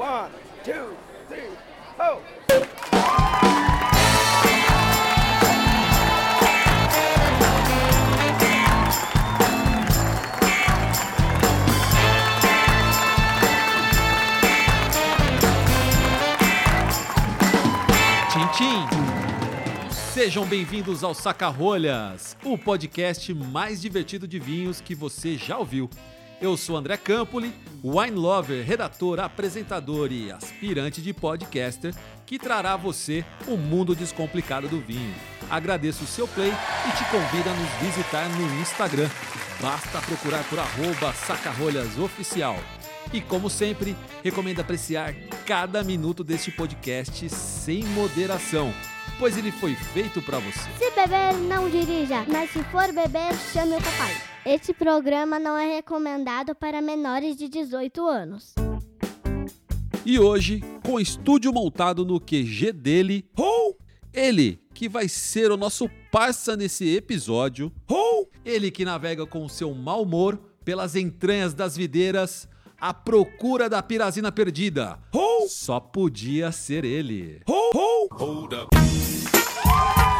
One, two, three, tchim. Sejam bem-vindos ao Saca-Rolhas, o podcast mais divertido de vinhos que você já ouviu. Eu sou André Campoli, wine lover, redator, apresentador e aspirante de podcaster que trará a você o mundo descomplicado do vinho. Agradeço o seu play e te convido a nos visitar no Instagram. Basta procurar por arroba sacarolhasoficial. E como sempre, recomendo apreciar cada minuto deste podcast sem moderação, pois ele foi feito para você. Se beber, não dirija, mas se for beber, chame o papai. Este programa não é recomendado para menores de 18 anos. E hoje, com estúdio montado no QG dele, ele que vai ser o nosso parça nesse episódio, ele que navega com seu mau humor pelas entranhas das videiras à procura da pirazina perdida. Só podia ser ele.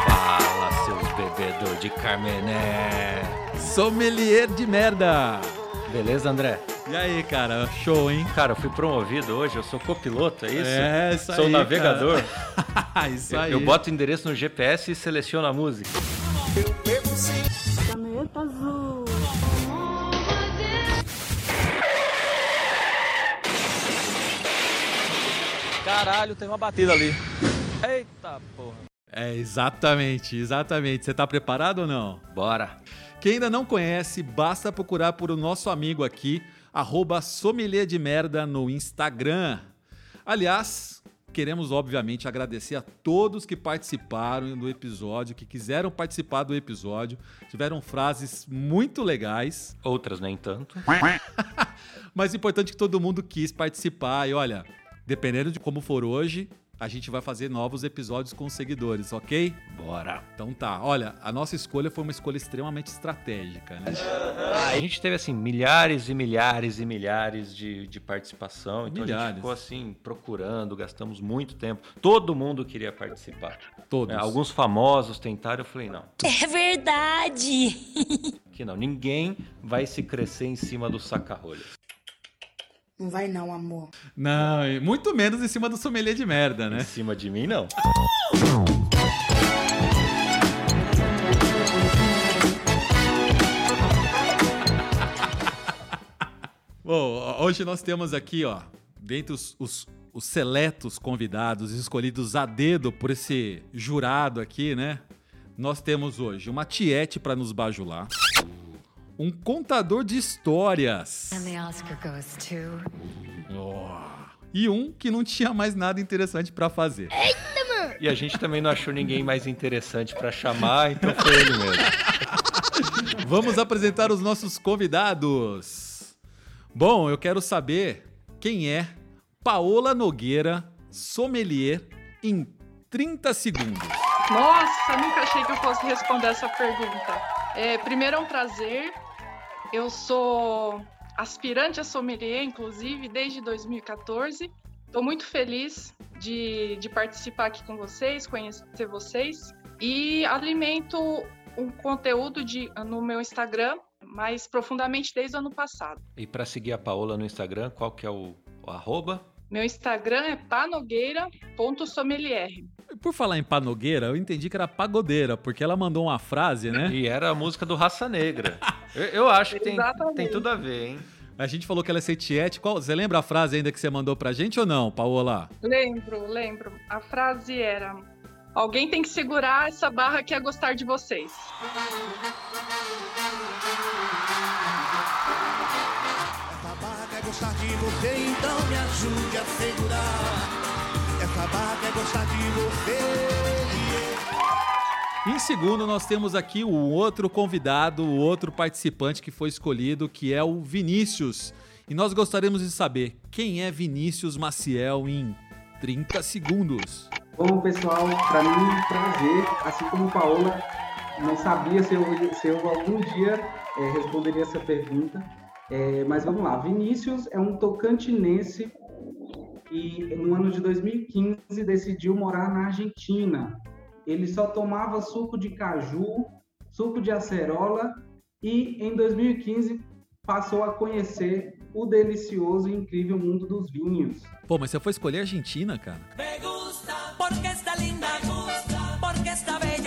Fala, seus bebedor de Carmené. Sommelier de merda. Beleza, André? E aí, cara, show, hein? Cara, eu fui promovido hoje, eu sou copiloto, é isso? É, isso Sou aí, navegador. cara. isso Eu- aí. Eu boto o endereço no GPS e seleciono a música. Caneta azul. Caralho, tem uma batida ali. Eita porra. É, exatamente, exatamente. Você tá preparado ou não? Bora. Quem ainda não conhece, basta procurar por o nosso amigo aqui, arroba sommelier de merda no Instagram. Aliás, queremos obviamente agradecer a todos que participaram do episódio, que quiseram participar do episódio. Tiveram frases muito legais, Outras nem tanto. mas importante que todo mundo quis participar. E olha, dependendo de como for hoje, a gente vai fazer novos episódios com os seguidores, ok? Bora. Então tá, olha, a nossa escolha foi uma escolha extremamente estratégica, né? A gente teve, assim, milhares e milhares e milhares de, de participação. Então a Milhares. gente ficou, assim, procurando, gastamos muito tempo. Todo mundo queria participar. Todos. É, alguns famosos tentaram, eu falei, não, É verdade! que não. Ninguém vai se crescer em cima do saca-rolhas. Não vai não, amor. Não, e muito menos em cima do sommelier de merda, Em né? cima de mim, não. Bom, hoje nós temos aqui, ó, dentre os, os, os seletos convidados escolhidos a dedo por esse jurado aqui, né? Nós temos hoje uma tiete para nos bajular, um contador de histórias And the Oscar goes to. e um que não tinha mais nada interessante para fazer. E a gente também não achou ninguém mais interessante pra chamar, então foi ele mesmo. Vamos apresentar os nossos convidados. Bom, eu quero saber quem é Paola Nogueira, sommelier, em 30 segundos. Nossa, nunca achei que eu fosse responder essa pergunta. É, primeiro é um prazer. Eu sou aspirante a sommelier, inclusive, desde 2014. Estou muito feliz de, de participar aqui com vocês, conhecer vocês. E alimento um conteúdo de, no meu Instagram mais profundamente desde o ano passado. E pra seguir a Paola no Instagram, qual que é o, o arroba? Meu Instagram é panogueira.sommelier. Por falar em panogueira, eu entendi que era pagodeira, porque ela mandou uma frase, né? E era a música do Raça Negra. Eu, eu acho que tem, tem tudo a ver, hein? A gente falou que ela é setiete. Qual, você lembra a frase ainda que você mandou pra gente ou não, Paola? Lembro, lembro. A frase era: Alguém tem que segurar essa barra que é gostar de vocês. Gostar de você, então me ajude a segurar. Essa barra quer gostar de você. Em segundo, nós temos aqui o outro convidado, o outro participante que foi escolhido, que é o Vinícius. E nós gostaríamos de saber quem é Vinícius Maciel em 30 segundos. Bom, pessoal, para mim é um prazer, assim como Paola, não sabia se eu, se eu algum dia eh, responderia essa pergunta, Eh, mas vamos lá. Vinícius é um tocantinense e no ano de 2015 decidiu morar na Argentina. Ele só tomava suco de caju, suco de acerola e em 2015 passou a conhecer o delicioso e incrível mundo dos vinhos. Pô, mas você foi escolher a Argentina, cara?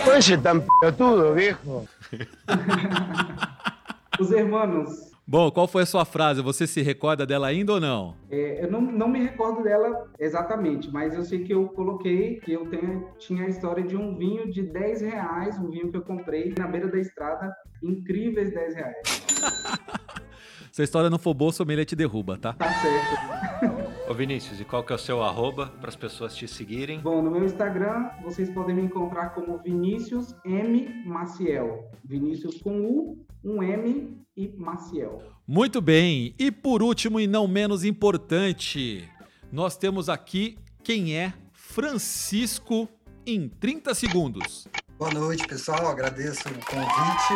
Oye, tan pelotudo, viejo. Os hermanos. Bom, qual foi a sua frase? Você se recorda dela ainda ou não? É, eu não, não me recordo dela exatamente, mas eu sei que eu coloquei que eu tenho, tinha a história de um vinho de 10 reais, um vinho que eu comprei na beira da estrada, incríveis 10 reais. Se a história não for boa, sommelier te derruba, tá? Tá certo. Ô Vinícius, e qual que é o seu arroba para as pessoas te seguirem? Bom, no meu Instagram vocês podem me encontrar como Vinícius M Maciel. Vinícius com U, um M e Maciel. Muito bem. E por último e não menos importante, nós temos aqui quem é Francisco em 30 segundos. Boa noite, pessoal. Agradeço o convite.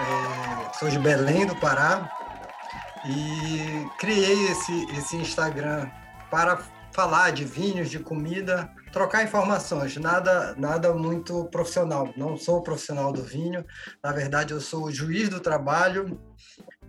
É, sou de Belém do Pará e criei esse, esse Instagram para falar de vinhos, de comida, trocar informações, nada, nada muito profissional. Não sou profissional do vinho, na verdade eu sou juiz do trabalho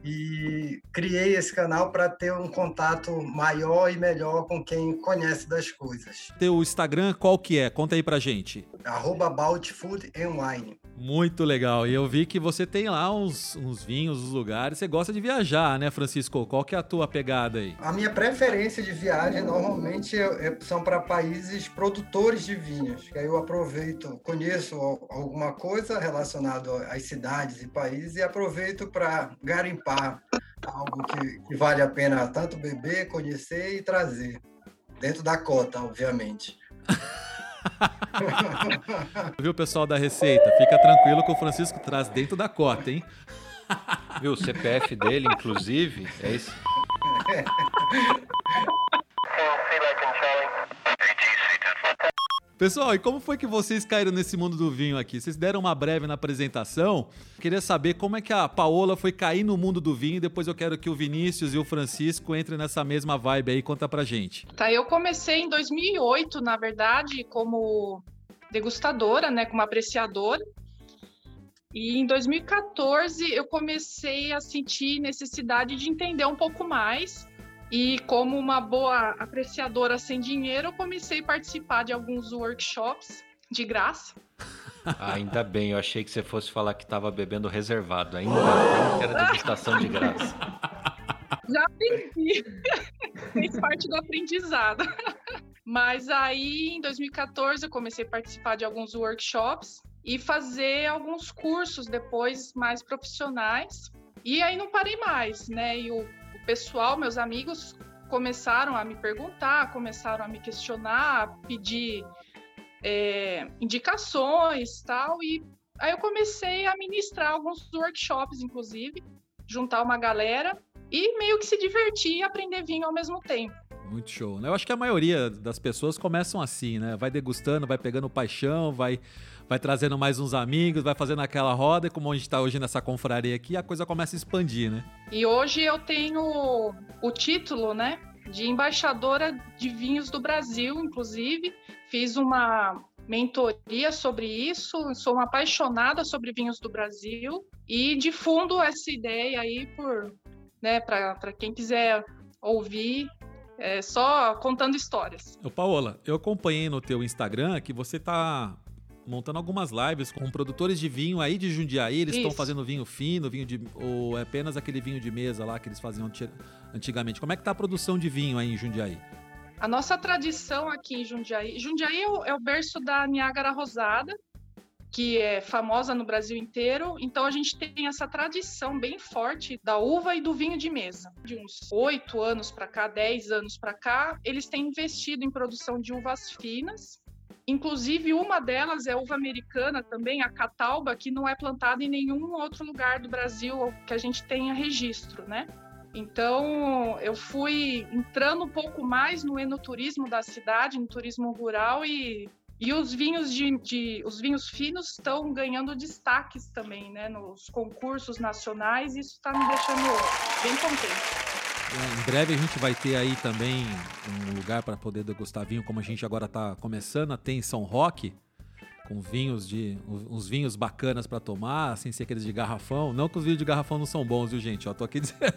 e criei esse canal para ter um contato maior e melhor com quem conhece das coisas. Teu Instagram qual que é? Conta aí pra gente. Arroba Wine. Muito legal. E eu vi que você tem lá uns, uns vinhos, uns lugares. Você gosta de viajar, né, Francisco? Qual que é a tua pegada aí? A minha preferência de viagem normalmente é, são para países produtores de vinhos. Que aí eu aproveito, conheço alguma coisa relacionada às cidades e países e aproveito para garimpar algo que, que vale a pena tanto beber, conhecer e trazer. Dentro da cota, obviamente. Viu, pessoal da Receita? Fica tranquilo que o Francisco traz dentro da cota, hein? Viu, o CPF dele, inclusive, é esse. Pessoal, e como foi que vocês caíram nesse mundo do vinho aqui? Vocês deram uma breve na apresentação. Queria saber como é que a Paola foi cair no mundo do vinho. Depois eu quero que o Vinícius e o Francisco entrem nessa mesma vibe aí. Conta pra gente. Tá, eu comecei em 2008, na verdade, como degustadora, né, como apreciadora. E em 2014 eu comecei a sentir necessidade de entender um pouco mais e como uma boa apreciadora sem dinheiro, eu comecei a participar de alguns workshops de graça. Ah, ainda bem, eu achei que você fosse falar que estava bebendo reservado. Ainda bem que era degustação de graça. Já aprendi. Fez parte do aprendizado. Mas aí, em 2014, eu comecei a participar de alguns workshops e fazer alguns cursos depois mais profissionais. E aí não parei mais, né? E o pessoal, meus amigos, começaram a me perguntar, começaram a me questionar, a pedir é, indicações tal. E aí eu comecei a ministrar alguns workshops, inclusive, juntar uma galera e meio que se divertir e aprender vinho ao mesmo tempo. Muito show, né? Eu acho que a maioria das pessoas começam assim, né? Vai degustando, vai pegando paixão, vai vai trazendo mais uns amigos, vai fazendo aquela roda, e como a gente está hoje nessa confraria aqui, a coisa começa a expandir, né? E hoje eu tenho o título, né, de embaixadora de vinhos do Brasil, inclusive. Fiz uma mentoria sobre isso, sou uma apaixonada sobre vinhos do Brasil e difundo essa ideia aí por, né, para quem quiser ouvir é, só contando histórias. Ô Paola, eu acompanhei no teu Instagram que você tá montando algumas lives com produtores de vinho aí de Jundiaí. Eles estão fazendo vinho fino, vinho de. ou é apenas aquele vinho de mesa lá que eles faziam antigamente. Como é que tá a produção de vinho aí em Jundiaí? A nossa tradição aqui em Jundiaí. Jundiaí é o, é o berço da Niágara Rosada, que é famosa no Brasil inteiro. Então a gente tem essa tradição bem forte da uva e do vinho de mesa. De uns oito anos para cá, dez anos para cá, eles têm investido em produção de uvas finas Inclusive, uma delas é uva americana também, a catalba, que não é plantada em nenhum outro lugar do Brasil que a gente tenha registro, né? Então, eu fui entrando um pouco mais no enoturismo da cidade, no turismo rural e, e os vinhos de, de os vinhos finos estão ganhando destaques também, né, nos concursos nacionais. E isso está me deixando bem contente. Em breve a gente vai ter aí também um lugar para poder degustar vinho, como a gente agora está começando a ter em São Roque, com vinhos de uns vinhos bacanas para tomar, sem ser aqueles de garrafão. Não que os vinhos de garrafão não são bons, viu, gente? Eu tô aqui dizendo.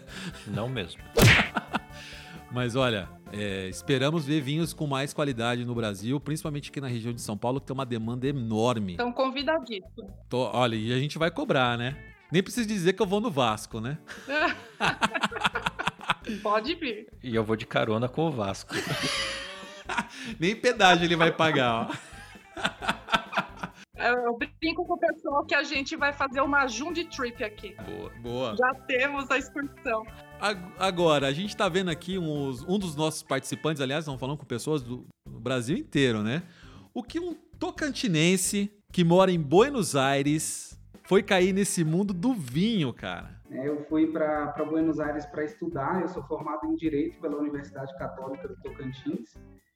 Não mesmo. Mas olha, é, esperamos ver vinhos com mais qualidade no Brasil, principalmente aqui na região de São Paulo, que tem uma demanda enorme. Então, convidadíssimo. Tô, olha, e a gente vai cobrar, né? Nem preciso dizer que eu vou no Vasco, né? Pode vir. E eu vou de carona com o Vasco. Nem pedágio ele vai pagar, ó. Eu brinco com o pessoal que a gente vai fazer uma Jundi Trip aqui. Boa, boa. Já temos a excursão. Agora, a gente tá vendo aqui uns, um dos nossos participantes, aliás, estão falando com pessoas do Brasil inteiro, né? O que um tocantinense que mora em Buenos Aires foi cair nesse mundo do vinho, cara? É, eu fui para Buenos Aires para estudar, eu sou formado em Direito pela Universidade Católica do Tocantins.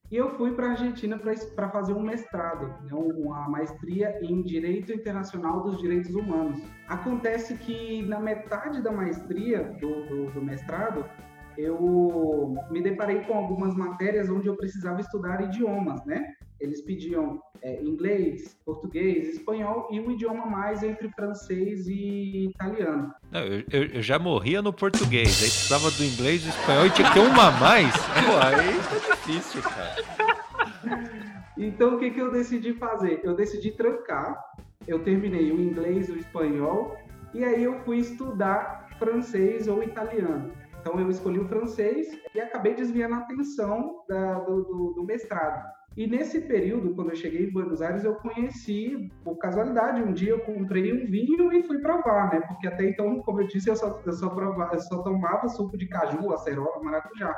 E eu fui para a Argentina para fazer um mestrado, né, uma maestria em Direito Internacional dos Direitos Humanos. Acontece que na metade da maestria, do, do, do mestrado, eu me deparei com algumas matérias onde eu precisava estudar idiomas, né? Eles pediam é, inglês, português, espanhol e um idioma mais entre francês e italiano. Não, eu, eu, já morria no português, aí precisava do inglês, do espanhol e tinha que ter uma a mais. Pô, aí tá difícil, cara. Então o que, que eu decidi fazer? Eu decidi trancar. Eu terminei o inglês, o espanhol e aí eu fui estudar francês ou italiano. Então eu escolhi o francês e acabei desviando a atenção da, do, do, do mestrado. E nesse período, quando eu cheguei em Buenos Aires, eu conheci, por casualidade, um dia eu comprei um vinho e fui provar, né? Porque até então, como eu disse, eu só, eu só, provava, eu só tomava suco de caju, acerola, maracujá.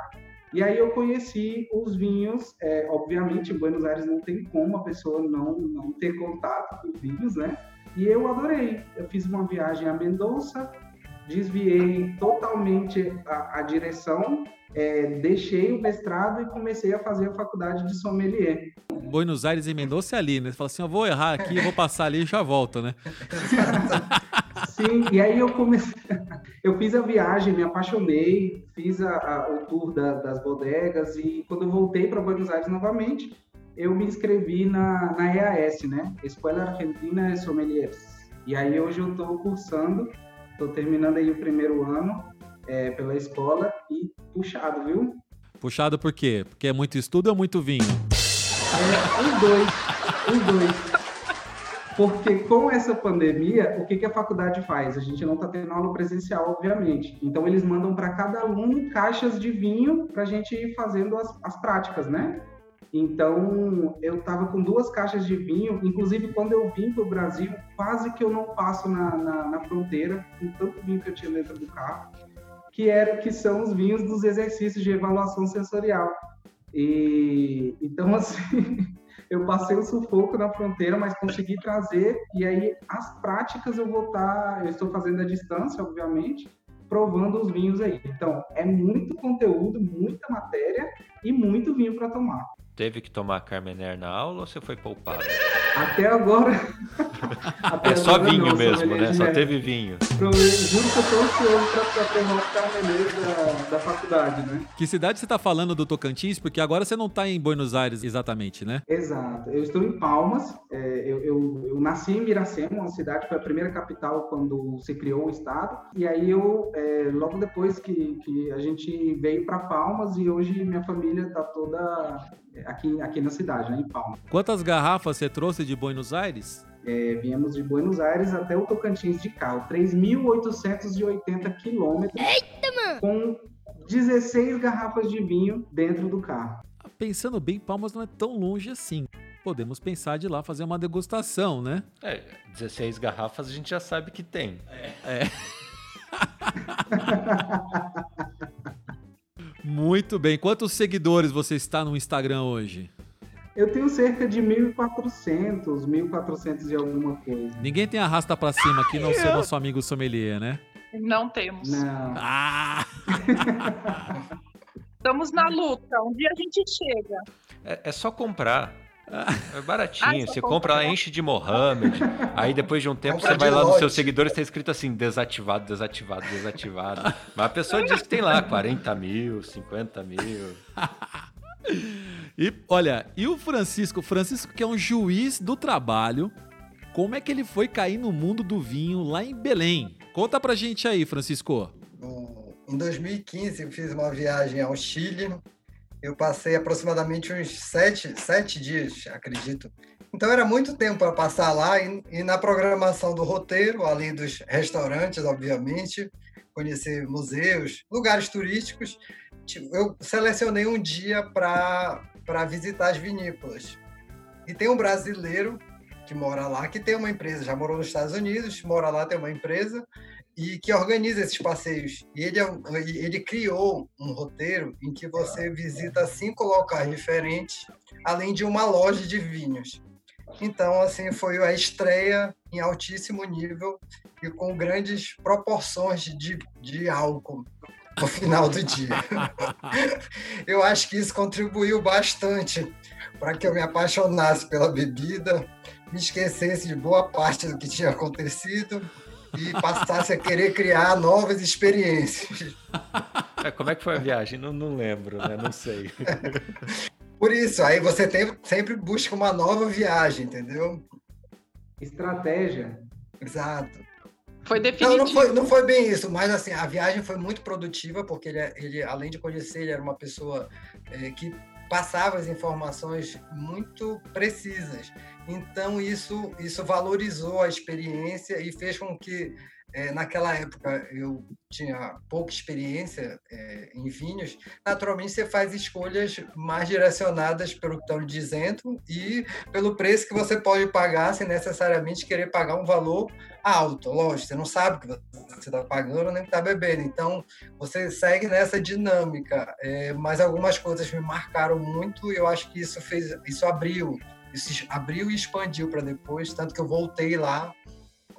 E aí eu conheci os vinhos, é, obviamente em Buenos Aires não tem como a pessoa não, não ter contato com vinhos, né? E eu adorei. Eu fiz uma viagem a Mendonça, desviei totalmente a, a direção é, deixei o mestrado e comecei a fazer a faculdade de sommelier. Buenos Aires e Mendonça é ali, né? Você fala assim, eu vou errar aqui, eu vou passar ali e já volto, né? Sim, e aí eu comecei, eu fiz a viagem, me apaixonei, fiz a, a, o tour da, das bodegas e quando eu voltei para Buenos Aires novamente, eu me inscrevi na, na EAS, né? Escola Argentina de Sommeliers. E aí hoje eu estou cursando, estou terminando aí o primeiro ano é, pela escola e puxado, viu? Puxado por quê? Porque é muito estudo ou muito vinho? É, os dois, os dois. Porque com essa pandemia, o que, que a faculdade faz? A gente não está tendo aula presencial, obviamente. Então, eles mandam para cada aluno caixas de vinho para a gente ir fazendo as, as práticas, né? Então, eu estava com duas caixas de vinho. Inclusive, quando eu vim para o Brasil, quase que eu não passo na, na, na, fronteira, com tanto vinho que eu tinha dentro do carro que, era, que são os vinhos dos exercícios de avaliação sensorial. E então assim, eu passei o sufoco na fronteira, mas consegui trazer e aí as práticas eu vou estar, tá, eu estou fazendo à distância, obviamente, provando os vinhos aí. Então, é muito conteúdo, muita matéria e muito vinho para tomar. Teve que tomar Carmener na aula ou você foi poupado? Até agora. Até é só agora vinho não, mesmo, né? Só teve vinho. Eu juro que eu tô ansioso pra, ter uma Carmener da, da faculdade, né? Que cidade você tá falando do Tocantins? Porque agora você não tá em Buenos Aires exatamente, né? Exato. Eu estou em Palmas. É, eu, eu, eu, nasci em Miracema, uma cidade que foi a primeira capital quando se criou o estado. E aí eu, é, logo depois que, que a gente veio para Palmas e hoje minha família tá toda aqui, aqui na cidade, né, em Palma. Quantas garrafas você trouxe de Buenos Aires? É, viemos de Buenos Aires até o Tocantins de carro, 3.880 quilômetros. Eita, mano! Com 16 garrafas de vinho dentro do carro. Pensando bem, Palmas não é tão longe assim. Podemos pensar de lá fazer uma degustação, né? É, 16 garrafas a gente já sabe que tem. É. é. Muito bem. Quantos seguidores você está no Instagram hoje? Eu tenho cerca de 1.400, 1.400 e alguma coisa. Ninguém tem arrasta para cima aqui, não ser nosso amigo sommelier, né? Não temos. Não. Ah! Estamos na luta. Um dia a gente chega. É, é só comprar. É baratinho. Só você compra lá, enche de Mohammed. Aí depois de um tempo Compra você vai lá nos seus seguidores, tá escrito assim: desativado, desativado, desativado. Mas a pessoa diz que tem lá 40 mil, 50 mil. E olha, e o Francisco? Francisco, que é um juiz do trabalho, como é que ele foi cair no mundo do vinho lá em Belém? Conta pra gente aí, Francisco. Em 2015, eu fiz uma viagem ao Chile. Eu passei aproximadamente uns sete, sete dias, acredito. Então era muito tempo para passar lá e, e na programação do roteiro, além dos restaurantes, obviamente, conhecer museus, lugares turísticos, ti- eu selecionei um dia para visitar as vinícolas. E tem um brasileiro que mora lá, que tem uma empresa, já morou nos Estados Unidos, mora lá, tem uma empresa, e que organiza esses passeios. E ele, é ele criou um roteiro em que você visita cinco locais diferentes, além de uma loja de vinhos. Então, assim, foi a estreia em altíssimo nível e com grandes proporções de, de álcool no final do dia. Eu acho que isso contribuiu bastante para que eu me apaixonasse pela bebida, me esquecesse de boa parte do que tinha acontecido e passasse a querer criar novas experiências. É, como é que foi a viagem? Não, não lembro, né? Não sei. Por isso, aí você tem- sempre busca uma nova viagem, entendeu? Estratégia. Exato. Foi Não, definitivo. não foi, não foi bem isso, mas assim, a viagem foi muito produtiva, porque ele, é- ele além de conhecer, ele era uma pessoa eh, que passava as informações muito precisas. Então, isso, isso valorizou a experiência e fez com que, eh, naquela época, eu tinha pouca experiência eh, em vinhos. Naturalmente, você faz escolhas mais direcionadas pelo que estão dizendo e pelo preço que você pode pagar, sem necessariamente querer pagar um valor alto. Lógico, você não sabe o que você está pagando nem está bebendo. Então, você segue nessa dinâmica. É, mas algumas coisas me marcaram muito e eu acho que isso fez, isso abriu, isso abriu e expandiu para depois, tanto que eu voltei lá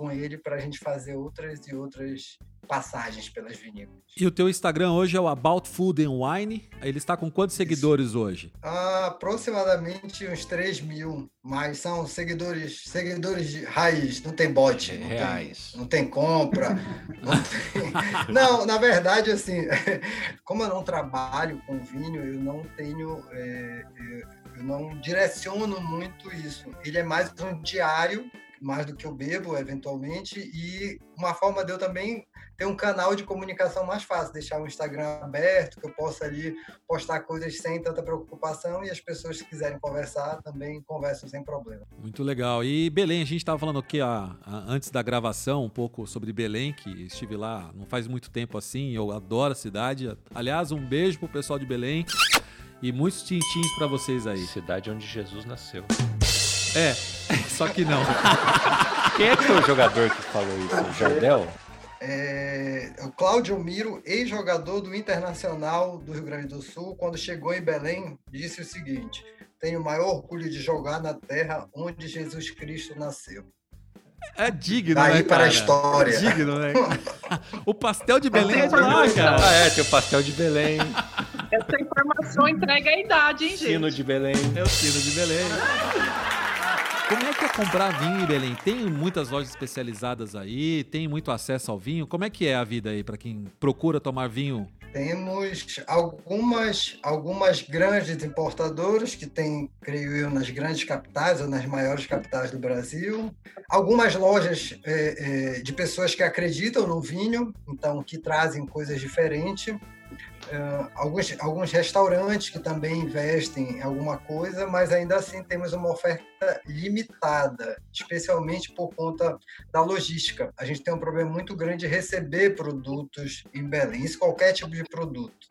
com ele para a gente fazer outras e outras passagens pelas vinícolas. E o teu Instagram hoje é o About Food and Wine. Ele está com quantos seguidores hoje? Há aproximadamente uns 3 mil, mas são seguidores, seguidores de raiz, não tem bot, não Reais. tem, não tem compra. Não, tem- Não, na verdade, assim, como eu não trabalho com vinho, eu não tenho, é, é, eu não direciono muito isso. Ele é mais um diário, mais do que eu bebo, eventualmente, e uma forma de eu também ter um canal de comunicação mais fácil, deixar o Instagram aberto, que eu possa ali postar coisas sem tanta preocupação e as pessoas que quiserem conversar também conversam sem problema. Muito legal. E Belém, a gente estava falando aqui ó, antes da gravação um pouco sobre Belém, que estive lá não faz muito tempo assim. Eu adoro a cidade. Aliás, um beijo pro pessoal de Belém e muitos tintins para vocês aí. Cidade onde Jesus nasceu. É, só que não. Quem é que foi o jogador que falou isso? O Jardel? É, o Cláudio Miro, ex-jogador do Internacional do Rio Grande do Sul, quando chegou em Belém, disse o seguinte: Tenho o maior orgulho de jogar na terra onde Jesus Cristo nasceu. É digno, Daí né, para a história. É digno, né? o pastel de Belém é de lá, cara. Ah, é, tem o pastel de Belém, Essa informação entrega a idade, hein, gente? sino de Belém. É o sino de Belém. Como é que é comprar vinho em Belém? Tem muitas lojas especializadas aí? Tem muito acesso ao vinho? Como é que é a vida aí para quem procura tomar vinho? Temos algumas, algumas grandes importadoras que têm, creio eu, nas grandes capitais ou nas maiores capitais do Brasil. Algumas lojas é, é, de pessoas que acreditam no vinho, então que trazem coisas diferentes. Uh, alguns, alguns restaurantes que também investem em alguma coisa, mas ainda assim temos uma oferta limitada, especialmente por conta da logística. A gente tem um problema muito grande de receber produtos em Belém, isso qualquer tipo de produto.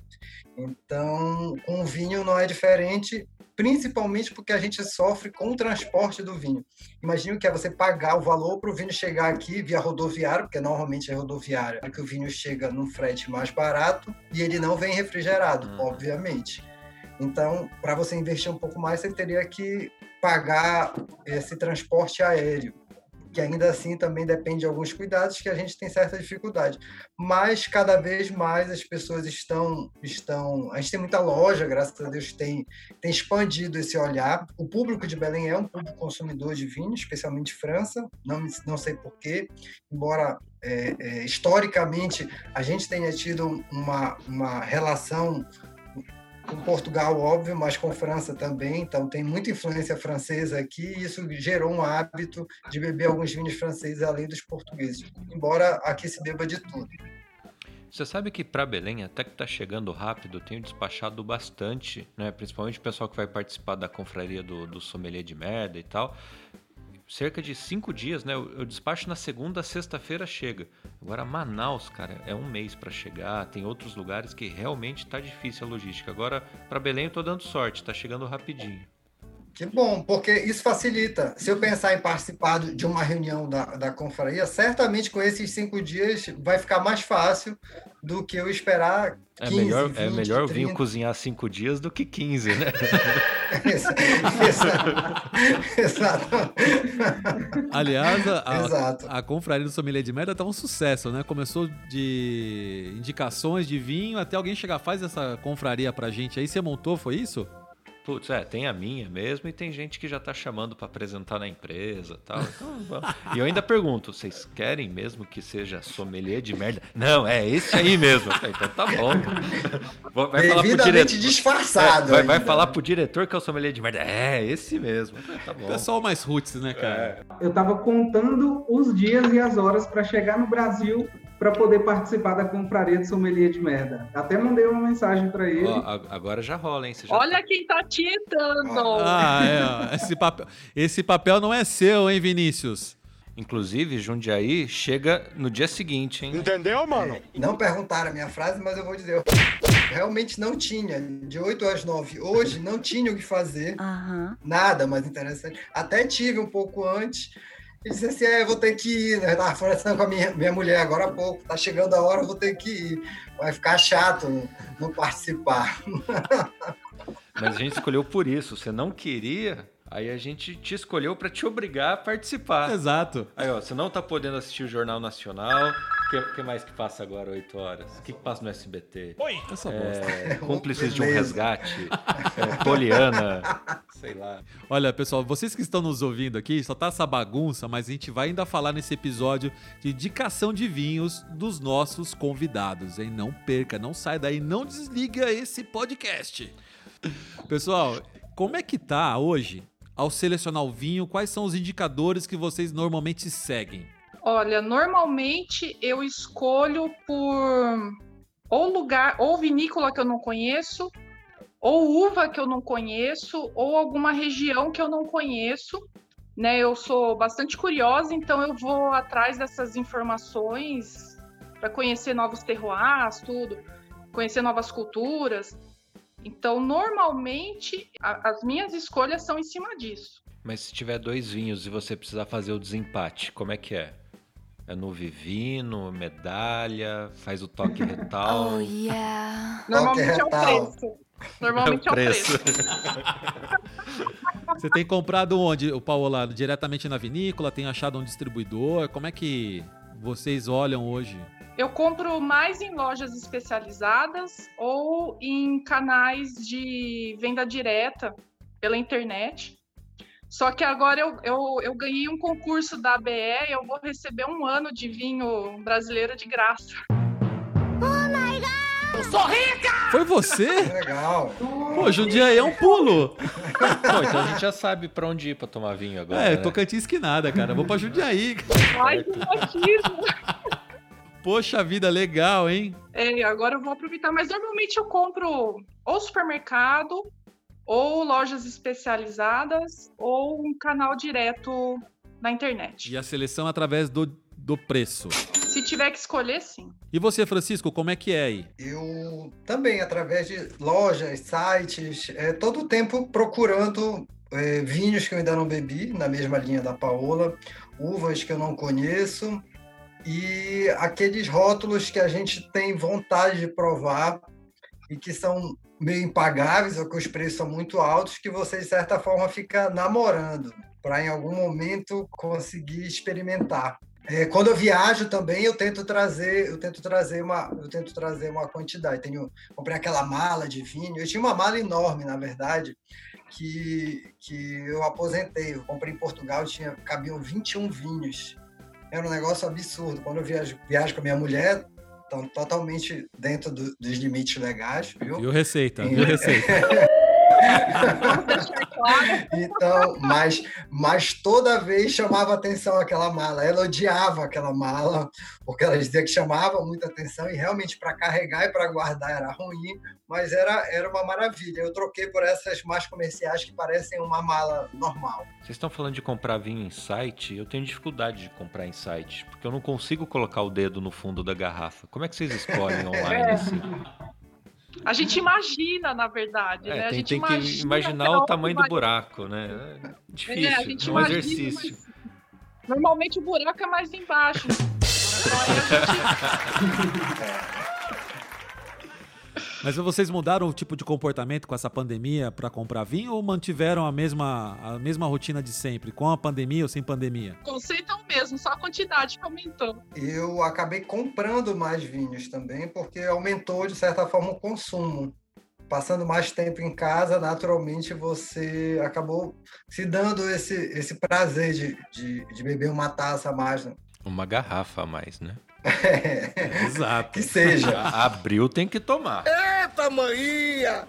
Então, com o vinho não é diferente, principalmente porque a gente sofre com o transporte do vinho. Imagina que é você pagar o valor para o vinho chegar aqui via rodoviário, porque normalmente é rodoviária, que o vinho chega num frete mais barato e ele não vem refrigerado, Uhum. obviamente. Então, para você investir um pouco mais, você teria que pagar esse transporte aéreo. Que ainda assim também depende de alguns cuidados que a gente tem certa dificuldade. Mas cada vez mais as pessoas estão estão, a gente tem muita loja, graças a Deus tem tem expandido esse olhar. O público de Belém é um público consumidor de vinho, especialmente França, não não sei porquê, embora é, é, historicamente a gente tenha tido uma, uma relação com Portugal, óbvio, mas com França também. Então, tem muita influência francesa aqui e isso gerou um hábito de beber alguns vinhos franceses além dos portugueses, embora aqui se beba de tudo. Você sabe que para Belém, até que está chegando rápido, tenho despachado bastante, né? principalmente o pessoal que vai participar da confraria do, do sommelier de merda e tal cerca de cinco dias, né? Eu, despacho na segunda, sexta-feira chega. Agora Manaus, cara, é um mês para chegar. Tem outros lugares que realmente tá difícil a logística. Agora para Belém eu tô dando sorte, tá chegando rapidinho. Que bom, porque isso facilita. Se eu pensar em participar de uma reunião da, da confraria, certamente com esses cinco dias vai ficar mais fácil do que eu esperar 15, é melhor, 20, é melhor vir cozinhar cinco dias do que 15, né? Exato. Aliás, a, a, a confraria do Sommelier de Merda tá um sucesso, né? Começou de indicações de vinho até alguém chegar, faz essa confraria pra gente aí. Você montou, foi isso? Putz, é, tem a minha mesmo e tem gente que já tá chamando para apresentar na empresa tal. Então, e eu ainda pergunto, vocês querem mesmo que seja sommelier de merda? Não, é esse aí mesmo. Então tá bom. Vai falar pro diretor, disfarçado. É, vai, vai, falar pro diretor que é o sommelier de merda. É, esse mesmo. Tá bom. Pessoal mais roots, né, cara? É. Eu tava contando os dias e as horas para chegar no Brasil para poder participar da compraria de sommelier de merda. Até mandei uma mensagem para ele. Ó, agora já rola, hein? Já Olha tá... quem tá tietando! Ah, é, esse, papel, esse papel não é seu, hein, Vinícius? Inclusive, Jundiaí chega no dia seguinte, hein? Entendeu, mano? É, não perguntaram a minha frase, mas eu vou dizer. Realmente não tinha. De 8 às 9. Hoje não tinha o que fazer. Uhum. Nada mais interessante. Até tive um pouco antes ele disse assim: é, eu vou ter que ir. Né? Eu estava conversando com a minha, minha mulher agora há pouco. Tá chegando a hora, eu vou ter que ir. Vai ficar chato não participar. Mas a gente escolheu por isso. Você não queria, Aí a gente te escolheu para te obrigar a participar. Exato. Aí, ó, você não tá podendo assistir o Jornal Nacional. O que, que, mais que passa agora, 8 horas? O que, que passa no SBT? Oi! Essa é, Cúmplices de um resgate. É, Poliana. Sei lá. Olha, pessoal, vocês que estão nos ouvindo aqui, só tá essa bagunça, mas a gente vai ainda falar nesse episódio de indicação de vinhos dos nossos convidados, hein? Não perca, não sai daí, não desliga esse podcast. Pessoal, como é que tá hoje ao selecionar o vinho, quais são os indicadores que vocês normalmente seguem? Olha, normalmente eu escolho por ou lugar, ou vinícola que eu não conheço, ou uva que eu não conheço, ou alguma região que eu não conheço. Né, eu sou bastante curiosa, então eu vou atrás dessas informações para conhecer novos terroirs, tudo, conhecer novas culturas. Então, normalmente, a, as minhas escolhas são em cima disso. Mas se tiver dois vinhos e você precisar fazer o desempate, como é que é? É no vivino, medalha, faz o toque retal. Oh, yeah. Normalmente é o preço. Normalmente é o preço. É o preço. Você tem comprado onde, o Paola? Diretamente na vinícola? Tem achado um distribuidor? Como é que vocês olham hoje? Eu compro mais em lojas especializadas ou em canais de venda direta pela internet. Só que agora eu, eu, eu ganhei um concurso da ABE e eu vou receber um ano de vinho brasileiro de graça. Oh my God! Eu sou rica! Foi você? Legal. Pô, Jundiaí é um pulo. Pô, então a gente já sabe pra onde ir pra tomar vinho agora. É, né? Tocantins que nada, cara. Vou pra Jundiaí. Ai, que machismo. Poxa vida, legal, hein? É, agora eu vou aproveitar. Mas normalmente eu compro ou supermercado, ou lojas especializadas, ou um canal direto na internet. E a seleção através do, do preço. Se tiver que escolher, sim. E você, Francisco, como é que é aí? Eu também, através de lojas, sites, é, todo o tempo procurando é, vinhos que eu ainda não bebi, na mesma linha da Paola, uvas que eu não conheço, e aqueles rótulos que a gente tem vontade de provar e que são meio impagáveis ou que os preços são muito altos, que você, de certa forma, fica namorando para, em algum momento, conseguir experimentar. É, quando eu viajo também, eu tento trazer, eu tento trazer uma, eu tento trazer uma quantidade. Tenho, comprei aquela mala de vinho. Eu tinha uma mala enorme, na verdade, que, que eu aposentei. Eu comprei em Portugal, tinha cabiam 21 vinhos. Era um negócio absurdo. Quando eu viajo, viajo com a minha mulher, estão totalmente dentro do, dos limites legais, viu? Viu receita, viu receita. então, mas, mas toda vez chamava atenção aquela mala. Ela odiava aquela mala, porque ela dizia que chamava muita atenção e realmente para carregar e para guardar era ruim, mas era, era uma maravilha. Eu troquei por essas mais comerciais que parecem uma mala normal. Vocês estão falando de comprar vinho em site? Eu tenho dificuldade de comprar em site, porque eu não consigo colocar o dedo no fundo da garrafa. Como é que vocês escolhem online É. assim? A gente imagina, na verdade, É, né? a tem, gente tem que imagina imaginar o tamanho do buraco, né? É difícil, É, a é, um imagina, exercício. Normalmente o buraco é mais embaixo. Então aí a gente Mas vocês mudaram o tipo de comportamento com essa pandemia para comprar vinho ou mantiveram a mesma, a mesma rotina de sempre, com a pandemia ou sem pandemia? O conceito é o mesmo, só a quantidade que aumentou. Eu acabei comprando mais vinhos também, porque aumentou, de certa forma, o consumo. Passando mais tempo em casa, naturalmente você acabou se dando esse, esse prazer de, de, de beber uma taça a mais. né? Uma garrafa a mais, né? Exato. Que seja. Abriu, tem que tomar. Eita, maninha!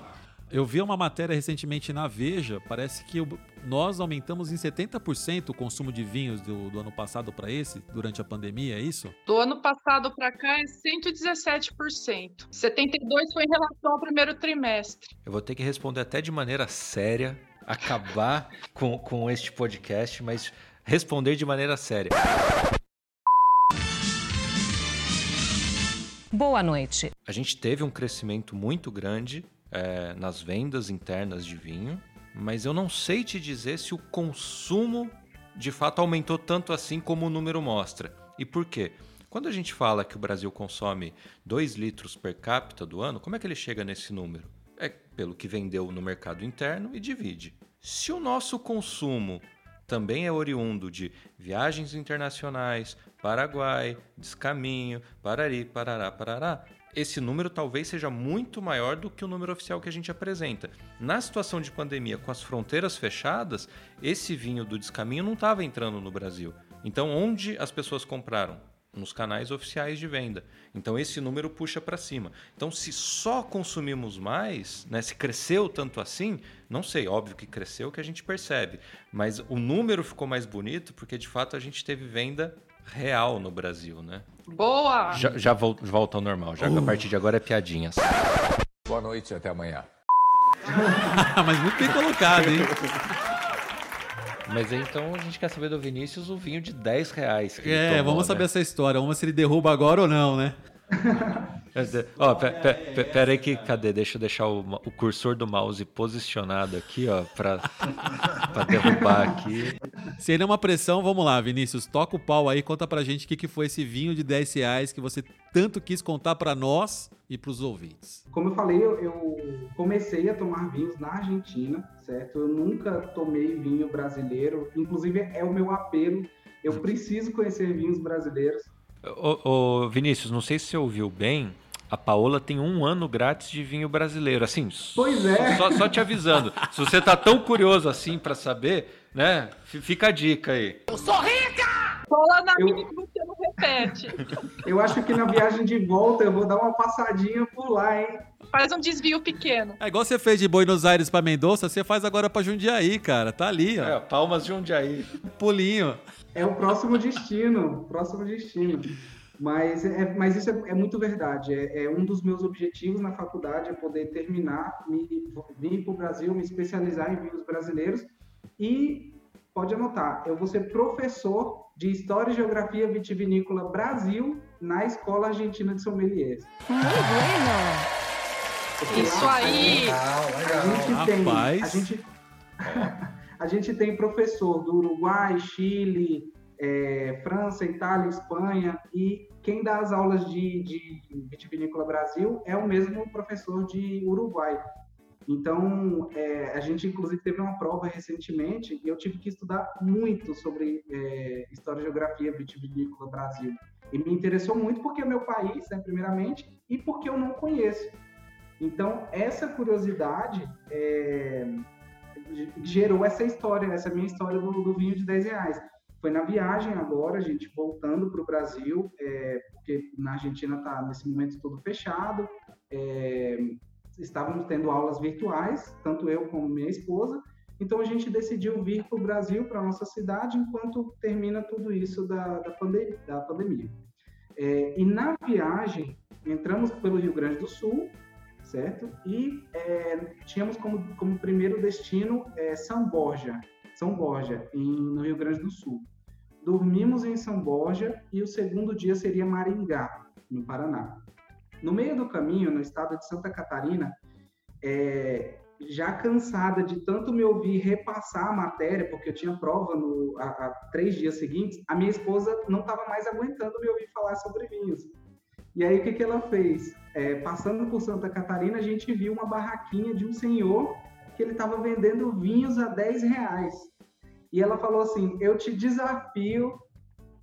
Eu vi uma matéria recentemente na Veja, parece que nós aumentamos em 70% o consumo de vinhos do, do ano passado para esse, durante a pandemia, é isso? Do ano passado para cá é 117%. 72% foi em relação ao primeiro trimestre. Eu vou ter que responder até de maneira séria, acabar com, com este podcast, mas responder de maneira séria. Boa noite. A gente teve um crescimento muito grande é, nas vendas internas de vinho, mas eu não sei te dizer se o consumo de fato aumentou tanto assim como o número mostra. E por quê? Quando a gente fala que o Brasil consome 2 litros per capita do ano, como é que ele chega nesse número? É pelo que vendeu no mercado interno e divide. Se o nosso consumo também é oriundo de viagens internacionais, Paraguai, Descaminho, Parari, Parará, Parará, esse número talvez seja muito maior do que o número oficial que a gente apresenta. Na situação de pandemia, com as fronteiras fechadas, esse vinho do Descaminho não estava entrando no Brasil. Então, onde as pessoas compraram? Nos canais oficiais de venda. Então, esse número puxa para cima. Então, se só consumimos mais, né, se cresceu tanto assim, não sei, óbvio que cresceu que a gente percebe. Mas o número ficou mais bonito porque, de fato, a gente teve venda real no Brasil, né? Boa! Já, já vol- volta ao normal, já que a partir de agora é piadinhas. Boa noite e até amanhã. Mas muito bem colocado, hein? Mas então a gente quer saber do Vinícius o vinho de 10 reais. que ele É, tomou, vamos né? saber essa história. Vamos ver se ele derruba agora ou não, né? É, Ó, pe- pe- pe- pera aí que, cadê? Deixa eu deixar o, o cursor do mouse posicionado aqui, ó, pra, pra derrubar aqui. Se ele é uma pressão, vamos lá, Vinícius. Toca o pau aí, conta pra gente o que, que foi esse vinho de 10 reais que você tanto quis contar pra nós e pros ouvintes. Como eu falei, eu, eu comecei a tomar vinhos na Argentina, certo? Eu nunca tomei vinho brasileiro, inclusive é o meu apelo. Eu preciso conhecer vinhos brasileiros. Ô, ô, Vinícius, não sei se você ouviu bem, a Paola tem um ano grátis de vinho brasileiro. Assim, Pois é. Só, só te avisando. Se você tá tão curioso assim pra saber, né? Fica a dica aí. Eu sou rica! Cola na minha que você não repete. Eu acho que na viagem de volta eu vou dar uma passadinha por lá, hein? Faz um desvio pequeno. É igual você fez de Buenos Aires pra Mendoza, você faz agora pra Jundiaí, cara. Tá ali, ó. É, Palmas de Jundiaí. Pulinho. É o próximo destino, próximo destino. Mas, é, mas isso é, é muito verdade. É, é um dos meus objetivos na faculdade é poder terminar, me, vir para o Brasil, me especializar em vinhos brasileiros e pode anotar, eu vou ser professor de História e Geografia Vitivinícola Brasil na Escola Argentina de Sommeliers. Porque Isso lá aí! A gente tem, Rapaz. a gente, a gente tem professor do Uruguai, Chile, é, França, Itália, Espanha, e quem dá as aulas de, de Vitivinícola Brasil é o mesmo professor de Uruguai. Então, é, a gente inclusive teve uma prova recentemente e eu tive que estudar muito sobre é, História e Geografia Vitivinícola Brasil. E me interessou muito porque é meu país, né, primeiramente, e porque eu não conheço. Então, essa curiosidade é, gerou essa história, essa minha história do, do, vinho de 10 reais. Foi na viagem agora, a gente voltando para o Brasil, é, porque na Argentina está nesse momento tudo fechado, é, estávamos tendo aulas virtuais, tanto eu como minha esposa, então a gente decidiu vir para o Brasil, para nossa cidade, enquanto termina tudo isso da, da, pandemia. Da pandemia. É, e na viagem, entramos pelo Rio Grande do Sul, certo? E é, tínhamos como, como primeiro destino é, São Borja, São Borja, em, no Rio Grande do Sul. Dormimos em São Borja e o segundo dia seria Maringá, no Paraná. No meio do caminho, no estado de Santa Catarina, é, já cansada de tanto me ouvir repassar a matéria, porque eu tinha prova no, há, há três dias seguintes, a minha esposa não estava mais aguentando me ouvir falar sobre vinhos. E aí o que, que ela fez? É, passando por Santa Catarina, a gente viu uma barraquinha de um senhor que ele estava vendendo vinhos a 10 reais. E ela falou assim: Eu te desafio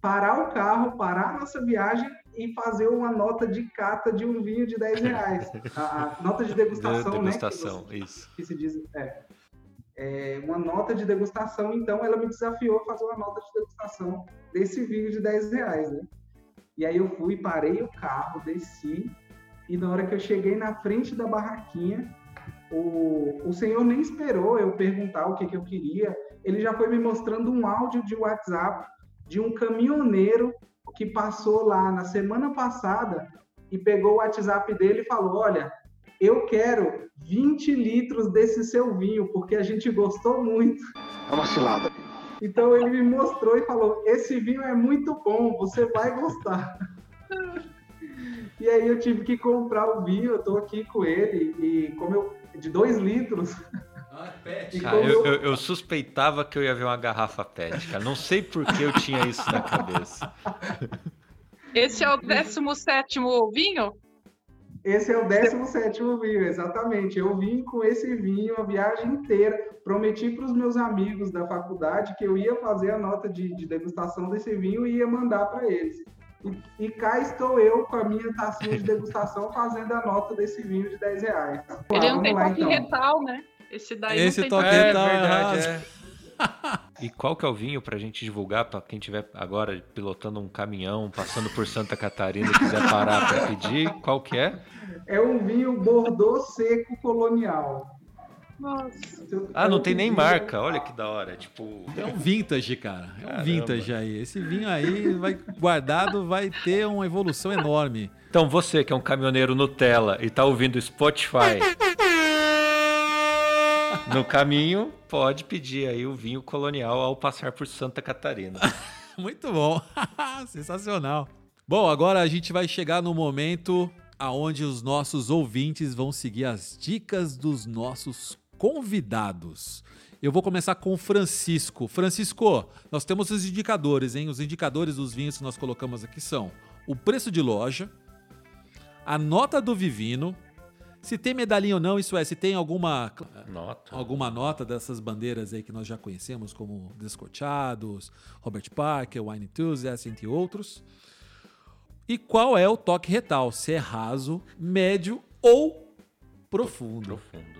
parar o carro, parar a nossa viagem e fazer uma nota de cata de um vinho de 10 reais. A, a nota de degustação, de degustação, né? Que, isso. Que se diz, é, é, uma nota de degustação, então ela me desafiou a fazer uma nota de degustação desse vinho de 10 reais, né? E aí eu fui, parei o carro, desci, e na hora que eu cheguei na frente da barraquinha, o, o senhor nem esperou eu perguntar o que, que eu queria, ele já foi me mostrando um áudio de WhatsApp de um caminhoneiro que passou lá na semana passada e pegou o WhatsApp dele e falou: Olha, eu quero 20 litros desse seu vinho, porque a gente gostou muito. É uma cilada. Então ele me mostrou e falou: Esse vinho é muito bom, você vai gostar. e aí eu tive que comprar o vinho, eu tô aqui com ele, e como eu. de 2 litros. Ah, cara, eu, eu, eu, suspeitava que eu ia ver uma garrafa pet, cara. Não sei por que eu tinha isso na cabeça. Esse é o 17 vinho? Esse é o 17 vinho, exatamente. Eu vim com esse vinho a viagem inteira. Prometi para os meus amigos da faculdade que eu ia fazer a nota de, de degustação desse vinho e ia mandar para eles. E, e, cá estou eu com a minha tacinha de degustação fazendo a nota desse vinho de 10 reais. Ele não tem toque então. retal, né? Esse daí Esse não toque tem... é, verdade, é. E qual que é o vinho pra gente divulgar para quem estiver agora pilotando um caminhão, passando por Santa Catarina e quiser parar para pedir? Qual que é? É um vinho Bordeaux seco colonial. Nossa. Ah, não tem nem marca. Olha que da hora. Tipo. É um vintage, cara. É um Caramba. vintage aí. Esse vinho aí vai guardado vai ter uma evolução enorme. Então você que é um caminhoneiro Nutella e tá ouvindo Spotify no caminho, pode pedir aí o vinho colonial ao passar por Santa Catarina. Muito bom. Sensacional. Bom, agora a gente vai chegar no momento aonde os nossos ouvintes vão seguir as dicas dos nossos convidados. Eu vou começar com o Francisco. Francisco, nós temos os indicadores, hein? Os indicadores dos vinhos que nós colocamos aqui são o preço de loja, a nota do Vivino, se tem medalhinha ou não, isso é, se tem alguma nota, alguma nota dessas bandeiras aí que nós já conhecemos, como Descorteados, Robert Parker, Wine Enthusiast, entre outros. E qual é o toque retal? Se é raso, médio ou profundo? Profundo.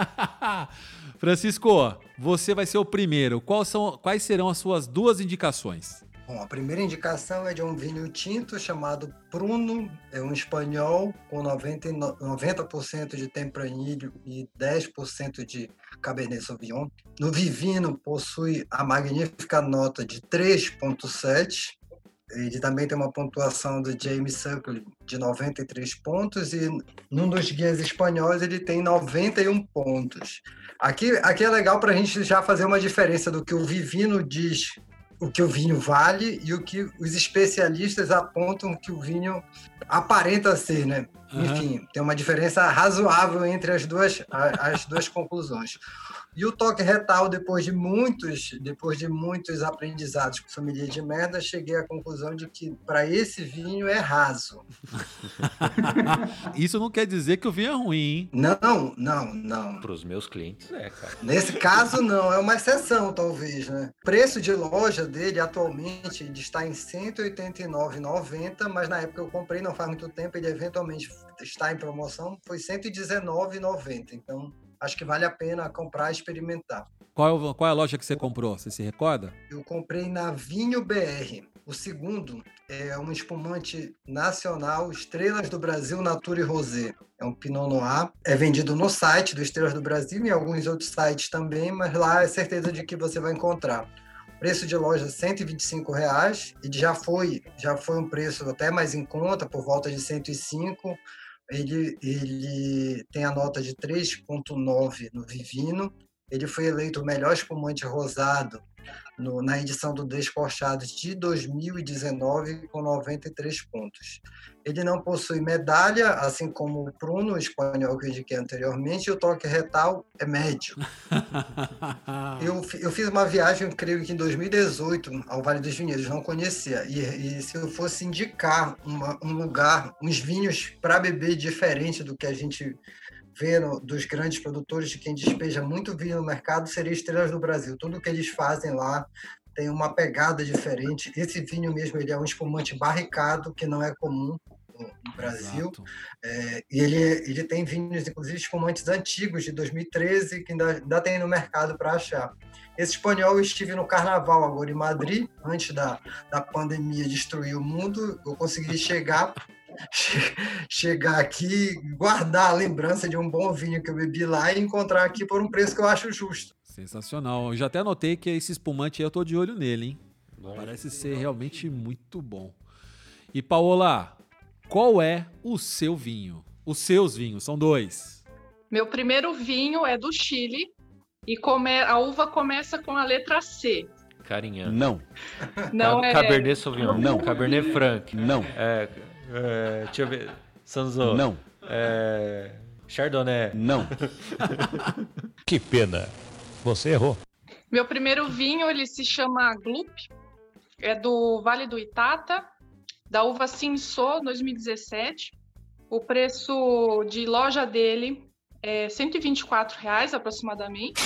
Francisco, você vai ser o primeiro. São, quais serão as suas duas indicações? Bom, a primeira indicação é de um vinho tinto chamado Pruno, é um espanhol com 90%, 90 de tempranilho e 10% de Cabernet Sauvignon. No Vivino possui a magnífica nota de 3.7. Ele também tem uma pontuação do James Suckley de 93 pontos e num dos guias espanhóis ele tem 91 pontos. Aqui, aqui é legal para a gente já fazer uma diferença do que o Vivino diz o que o vinho vale e o que os especialistas apontam que o vinho aparenta ser, né? Uhum. Enfim, tem uma diferença razoável entre as duas, as duas conclusões. E o toque retal, depois de muitos, depois de muitos aprendizados com sommelier de merda, cheguei à conclusão de que para esse vinho é raso. Isso não quer dizer que o vinho é ruim, hein? Não, não, não. Para os meus clientes, é, cara. Nesse caso, não. É uma exceção, talvez, né? O preço de loja dele, atualmente, ele está em R$ 189,90, mas na época eu comprei, não faz muito tempo, ele eventualmente está em promoção, foi R$ 119,90. Então, acho que vale a pena comprar e experimentar. Qual, qual é a loja que você comprou? Você se recorda? Eu comprei na Vinho BR. O segundo é um espumante nacional, Estrelas do Brasil Natura e Rosé. É um Pinot Noir. É vendido no site do Estrelas do Brasil e em alguns outros sites também, mas lá é certeza de que você vai encontrar. Preço de loja 125 reais e já foi, já foi um preço até mais em conta, por volta de 105 ele, ele tem a nota de 3,9 no Vivino. Ele foi eleito o melhor espumante rosado no, na edição do Descorchados de 2019 com 93 pontos. Ele não possui medalha, assim como o Pruno, o espanhol que eu indiquei anteriormente, e o toque retal é médio. eu, eu fiz uma viagem, creio que em 2018, ao Vale dos Vinhedos, não conhecia, e, e se eu fosse indicar uma, um lugar, uns vinhos para beber diferente do que a gente vê no, dos grandes produtores, de quem despeja muito vinho no mercado, seria Estrelas do Brasil. Tudo que eles fazem lá tem uma pegada diferente. Esse vinho mesmo ele é um espumante barricado, que não é comum no Brasil. É, e ele, ele tem vinhos, inclusive, espumantes antigos, de 2013, que ainda, ainda tem no mercado para achar. Esse espanhol eu estive no carnaval agora em Madrid, antes da, da pandemia destruir o mundo. Eu consegui chegar chegar aqui, guardar a lembrança de um bom vinho que eu bebi lá e encontrar aqui por um preço que eu acho justo. Sensacional. Eu já até anotei que esse espumante aí eu tô de olho nele, hein? Parece ser realmente muito bom. E Paola, qual é o seu vinho? Os seus vinhos, são dois. Meu primeiro vinho é do Chile e come... a uva começa com a letra C. Carinha. Não. Não é. Cabernet Sauvignon. Não. Cabernet Franc. Não. É, é, deixa eu ver. Sanzo. Não. É, Chardonnay. Não. Que pena. Você errou. Meu primeiro vinho, ele se chama Glup. É do Vale do Itata, da uva Cinso 2017. O preço de loja dele é 124 reais aproximadamente.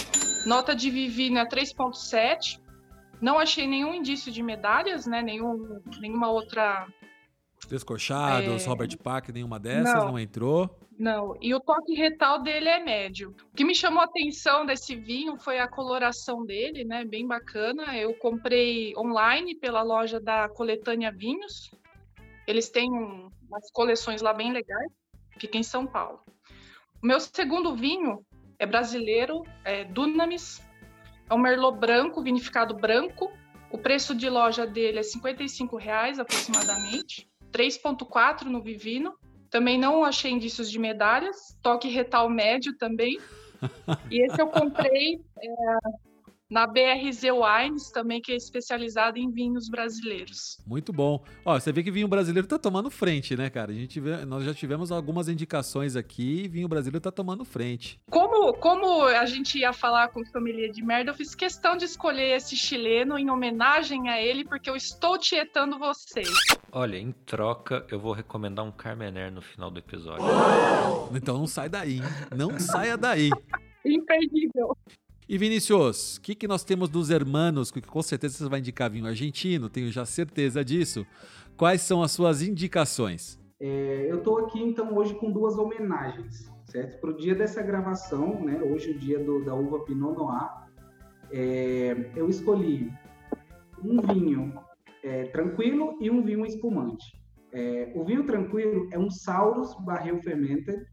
Nota de Vivino é 3.7. Não achei nenhum indício de medalhas, né? Nenhum, nenhuma outra Descorchados, É. Robert Pack, nenhuma dessas, não, Não. entrou. Não, e o toque retal dele é médio. O que me chamou a atenção desse vinho foi a coloração dele, né? Bem bacana. Eu comprei online pela loja da Coletânea Vinhos. Eles têm um- umas coleções lá bem legais. Fica em São Paulo. O meu segundo vinho é brasileiro, é Dunamis. É um Merlot branco, vinificado branco. O preço de loja dele é 55 reais aproximadamente. 3,4 no Vivino. Também não achei indícios de medalhas. Toque retal médio também. E esse eu comprei é, na BRZ Wines, também, que é especializada em vinhos brasileiros. Muito bom. Ó, você vê que vinho brasileiro tá tomando frente, né, cara? A gente vê, nós já tivemos algumas indicações aqui e vinho brasileiro tá tomando frente. Como, como a gente ia falar com família de merda, eu fiz questão de escolher esse chileno em homenagem a ele, porque eu estou tietando vocês. Olha, em troca, eu vou recomendar um Carmener no final do episódio. Então não sai daí, hein? Não saia daí. Imperdível. E Vinícius, o que, que nós temos dos hermanos? Que com certeza você vai indicar vinho argentino, tenho já certeza disso. Quais são as suas indicações? É, eu estou aqui então hoje com duas homenagens, certo? Para o dia dessa gravação, né? Hoje o dia do- da uva Pinot Noir, é, eu escolhi um vinho é, tranquilo e um vinho espumante. É, o vinho tranquilo é um Saurus Barril Fermented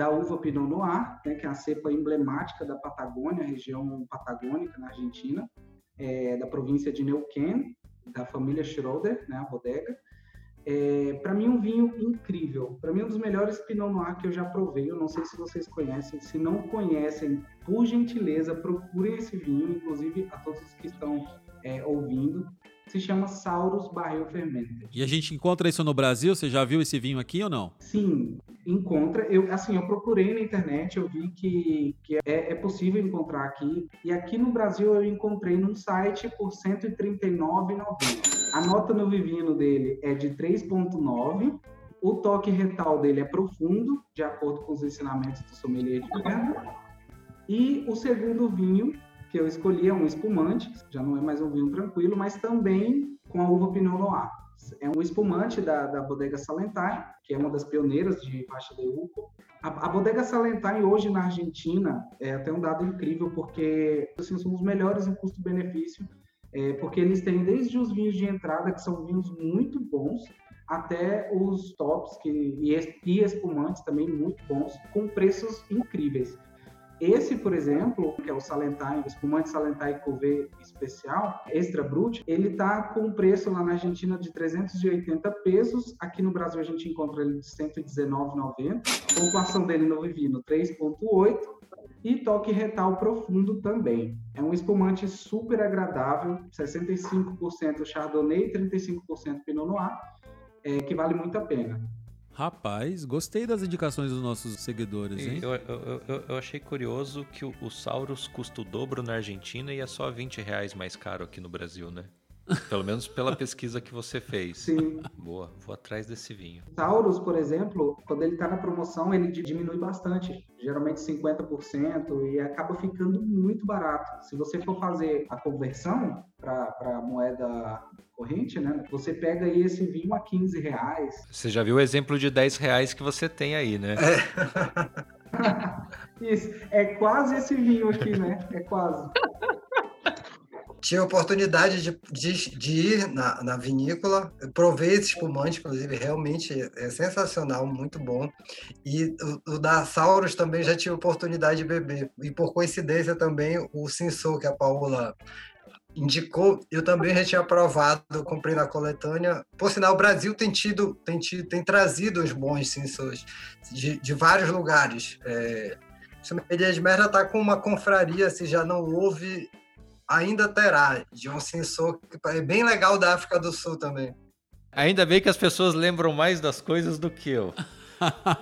da uva Pinot Noir, né, que é a cepa emblemática da Patagônia, região patagônica na Argentina, é, da província de Neuquén, da família Schroeder, né, a bodega. É, para mim, um vinho incrível. Para mim, um dos melhores Pinot Noir que eu já provei. Eu não sei se vocês conhecem. Se não conhecem, por gentileza, procurem esse vinho. Inclusive, a todos os que estão é, ouvindo. Se chama Saurus Barril Fermented. E a gente encontra isso no Brasil? Você já viu esse vinho aqui ou não? Sim, encontra. Eu, assim, eu procurei na internet, eu vi que, que é, é possível encontrar aqui. E aqui no Brasil eu encontrei num site por R$ 139,90. A nota no vivino dele é de 3,9. O toque retal dele é profundo, de acordo com os ensinamentos do sommelier de merda. E o segundo vinho que eu escolhi é um espumante, já não é mais um vinho tranquilo, mas também com a uva Pinot Noir. É um espumante da, da Bodega Salentine, que é uma das pioneiras de faixa de uva. A, a Bodega Salentine hoje na Argentina é até um dado incrível, porque assim, são os melhores em custo-benefício, é, porque eles têm desde os vinhos de entrada, que são vinhos muito bons, até os tops que, e espumantes também muito bons, com preços incríveis. Esse, por exemplo, que é o Salentine, o espumante Salentine Cuvée especial, extra brut, ele tá com um preço lá na Argentina de 380 pesos. Aqui no Brasil a gente encontra ele de 119,90. Pontuação dele no Vivino 3.8 e toque retal profundo também. É um espumante super agradável, 65% Chardonnay e 35% Pinot Noir, é, que vale muito a pena. Rapaz, gostei das indicações dos nossos seguidores, hein? Eu, eu, eu, eu, achei curioso que o, o Saurus custa o dobro na Argentina e é só 20 reais mais caro aqui no Brasil, né? Pelo menos pela pesquisa que você fez. Sim. Boa, vou atrás desse vinho. Taurus, por exemplo, quando ele está na promoção, ele diminui bastante, geralmente 50%, e acaba ficando muito barato. Se você for fazer a conversão para moeda corrente, né? Você pega aí esse vinho a 15 reais. Você já viu o exemplo de 10 reais que você tem aí, né? É. Isso, é quase esse vinho aqui, né? É quase tive a oportunidade de, de, de ir na, na, vinícola, provei esse espumante, inclusive, realmente é sensacional, muito bom. E o, o, da Saurus também já tive a oportunidade de beber. E por coincidência também o Sinsou, que a Paola indicou, eu também já tinha provado, comprei na coletânea. Por sinal, o Brasil tem tido, tem, tido, tem trazido os bons Sinsous de, de vários lugares. É, Sommelier de Merda está com uma confraria, se já não houve, ainda terá, de um sensor que é bem legal da África do Sul também. Ainda bem que as pessoas lembram mais das coisas do que eu.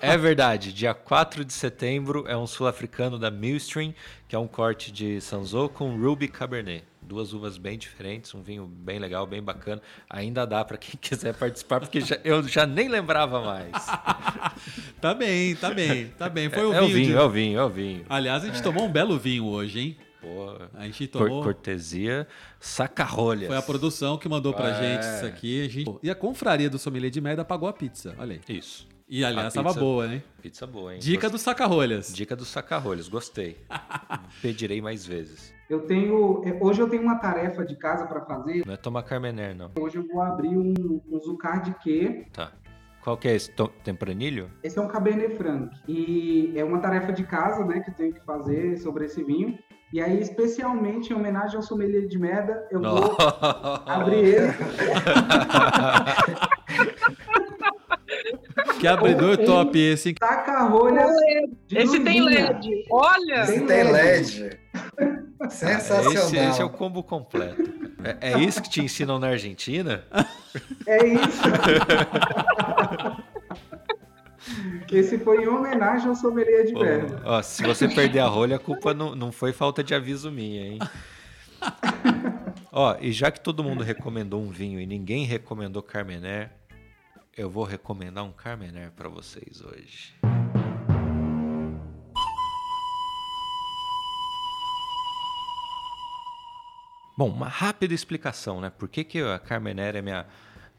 é verdade, dia 4 de setembro é um sul-africano da Millstream, que é um corte de Sanzou com Ruby Cabernet. Duas uvas bem diferentes, um vinho bem legal, bem bacana. Ainda dá para quem quiser participar, porque já, eu já nem lembrava mais. tá bem, tá bem, tá bem. Foi o é, vinho. É o vinho, de... é o vinho, é o vinho. Aliás, a gente é. tomou um belo vinho hoje, hein? Pô, a gente tomou. Cortesia saca-rolhas. Foi a produção que mandou pra é. gente isso aqui. A gente... E a confraria do Sommelier de Merda pagou a pizza. Olha aí. Isso. E aliás, estava boa, hein? Pizza boa, hein? Dica do saca-rolhas. Dica do saca-rolhas, gostei. Pedirei mais vezes. Eu tenho. É, hoje eu tenho uma tarefa de casa para fazer. Não é tomar Carmener, não. Hoje eu vou abrir um, um Zucar de quê? Tá. Qual que é esse? Tempranilho? Esse é um Cabernet Franc. E é uma tarefa de casa, né, que eu tenho que fazer sobre esse vinho. E aí, especialmente em homenagem ao sommelier de merda, eu vou abrir ele. Que abridor top esse, hein? Taca rolha. Esse tem LED. Olha! Esse tem LED. Sensacional. Esse, esse, é o combo completo. É, é isso que te ensinam na Argentina? É isso. Esse foi em homenagem ao sommelier de merda. Ó, se você perder a rolha, a culpa não, não foi falta de aviso minha, hein? Ó, e já que todo mundo recomendou um vinho e ninguém recomendou Carmener, eu vou recomendar um Carmener para vocês hoje. Bom, uma rápida explicação, né? Por que, que a Carmener é minha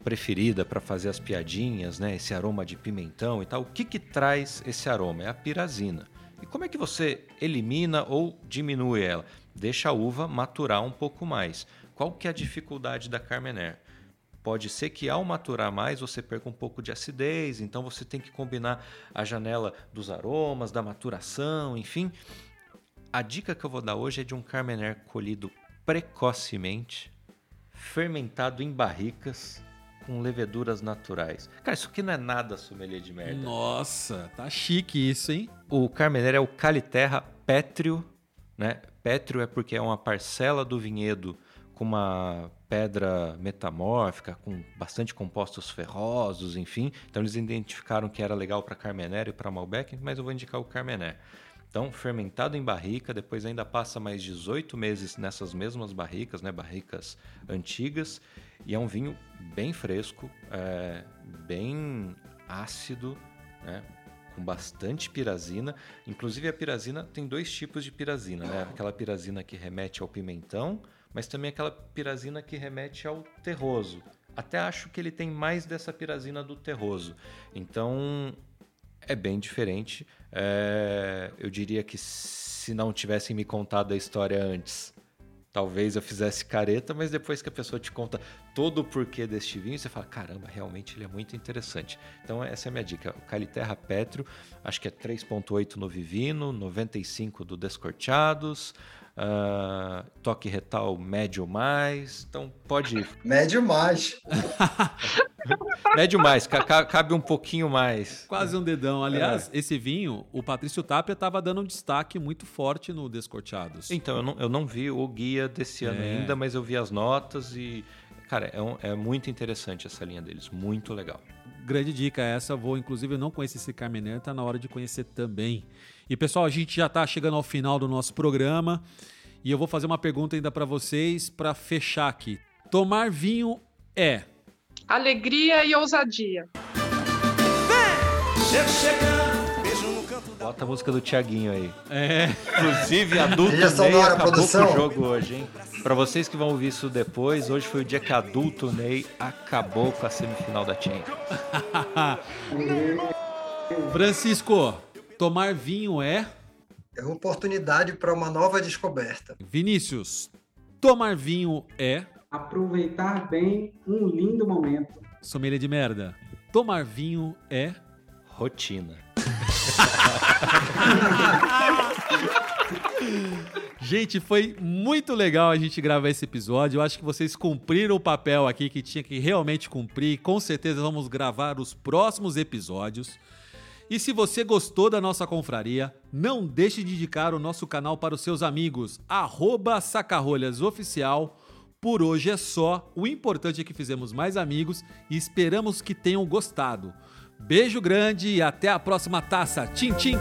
preferida para fazer as piadinhas, né? Esse aroma de pimentão e tal. O que que traz esse aroma? É a pirazina. E como é que você elimina ou diminui ela? Deixa a uva maturar um pouco mais. Qual que é a dificuldade da Carmener? Pode ser que ao maturar mais você perca um pouco de acidez, então você tem que combinar a janela dos aromas, da maturação, enfim. A dica que eu vou dar hoje é de um Carmener colhido precocemente, fermentado em barricas, com leveduras naturais. Cara, isso aqui não é nada sommelier de merda. Nossa, tá chique isso, hein? O Carmener é o Caliterra pétreo, né? Pétreo é porque é uma parcela do vinhedo com uma pedra metamórfica, com bastante compostos ferrosos, enfim. Então eles identificaram que era legal para Carmener e para Malbec, mas eu vou indicar o Carmener. Então, fermentado em barrica, depois ainda passa mais 18 meses nessas mesmas barricas, né, barricas antigas, e é um vinho bem fresco, é, bem ácido, né, com bastante pirazina. Inclusive a pirazina tem dois tipos de pirazina, né? Aquela pirazina que remete ao pimentão, mas também aquela pirazina que remete ao terroso. Até acho que ele tem mais dessa pirazina do terroso. Então é bem diferente. É, eu diria que se não tivessem me contado a história antes, talvez eu fizesse careta, mas depois que a pessoa te conta todo o porquê deste vinho, você fala: caramba, realmente ele é muito interessante. Então, essa é a minha dica. O Caliterra Petro, acho que é 3,8 no Vivino, 95 do Descorteados. Uh, toque retal médio mais, então pode ir. Médio mais. médio mais, ca cabe um pouquinho mais. Quase um dedão. Aliás, é. esse vinho, o Patrício Tapia estava dando um destaque muito forte no Descorteados. Então, eu não, eu não vi o guia desse ano é. ainda, mas eu vi as notas e, cara, é, um, é muito interessante essa linha deles, muito legal. Grande dica essa, vou inclusive eu não conheço esse Carmener, tá na hora de conhecer também. E pessoal, a gente já está chegando ao final do nosso programa e eu vou fazer uma pergunta ainda para vocês para fechar aqui. Tomar vinho é alegria e ousadia. Bota a música do Tiaguinho aí. É. Inclusive, adulto Ney acabou produção. com o jogo hoje, hein? Para vocês que vão ouvir isso depois, hoje foi o dia que adulto Ney acabou com a semifinal da Champions. Francisco, Tomar vinho é. É uma oportunidade para uma nova descoberta. Vinícius, tomar vinho é. Aproveitar bem um lindo momento. Sommelier de merda. Tomar vinho é. Rotina. gente, foi muito legal a gente gravar esse episódio. Eu acho que vocês cumpriram o papel aqui que tinha que realmente cumprir. Com certeza vamos gravar os próximos episódios. E se você gostou da nossa confraria, não deixe de indicar o nosso canal para os seus amigos, sacarrolhasoficial. Por hoje é só, o importante é que fizemos mais amigos e esperamos que tenham gostado. Beijo grande e até a próxima taça. Tchim, tchim!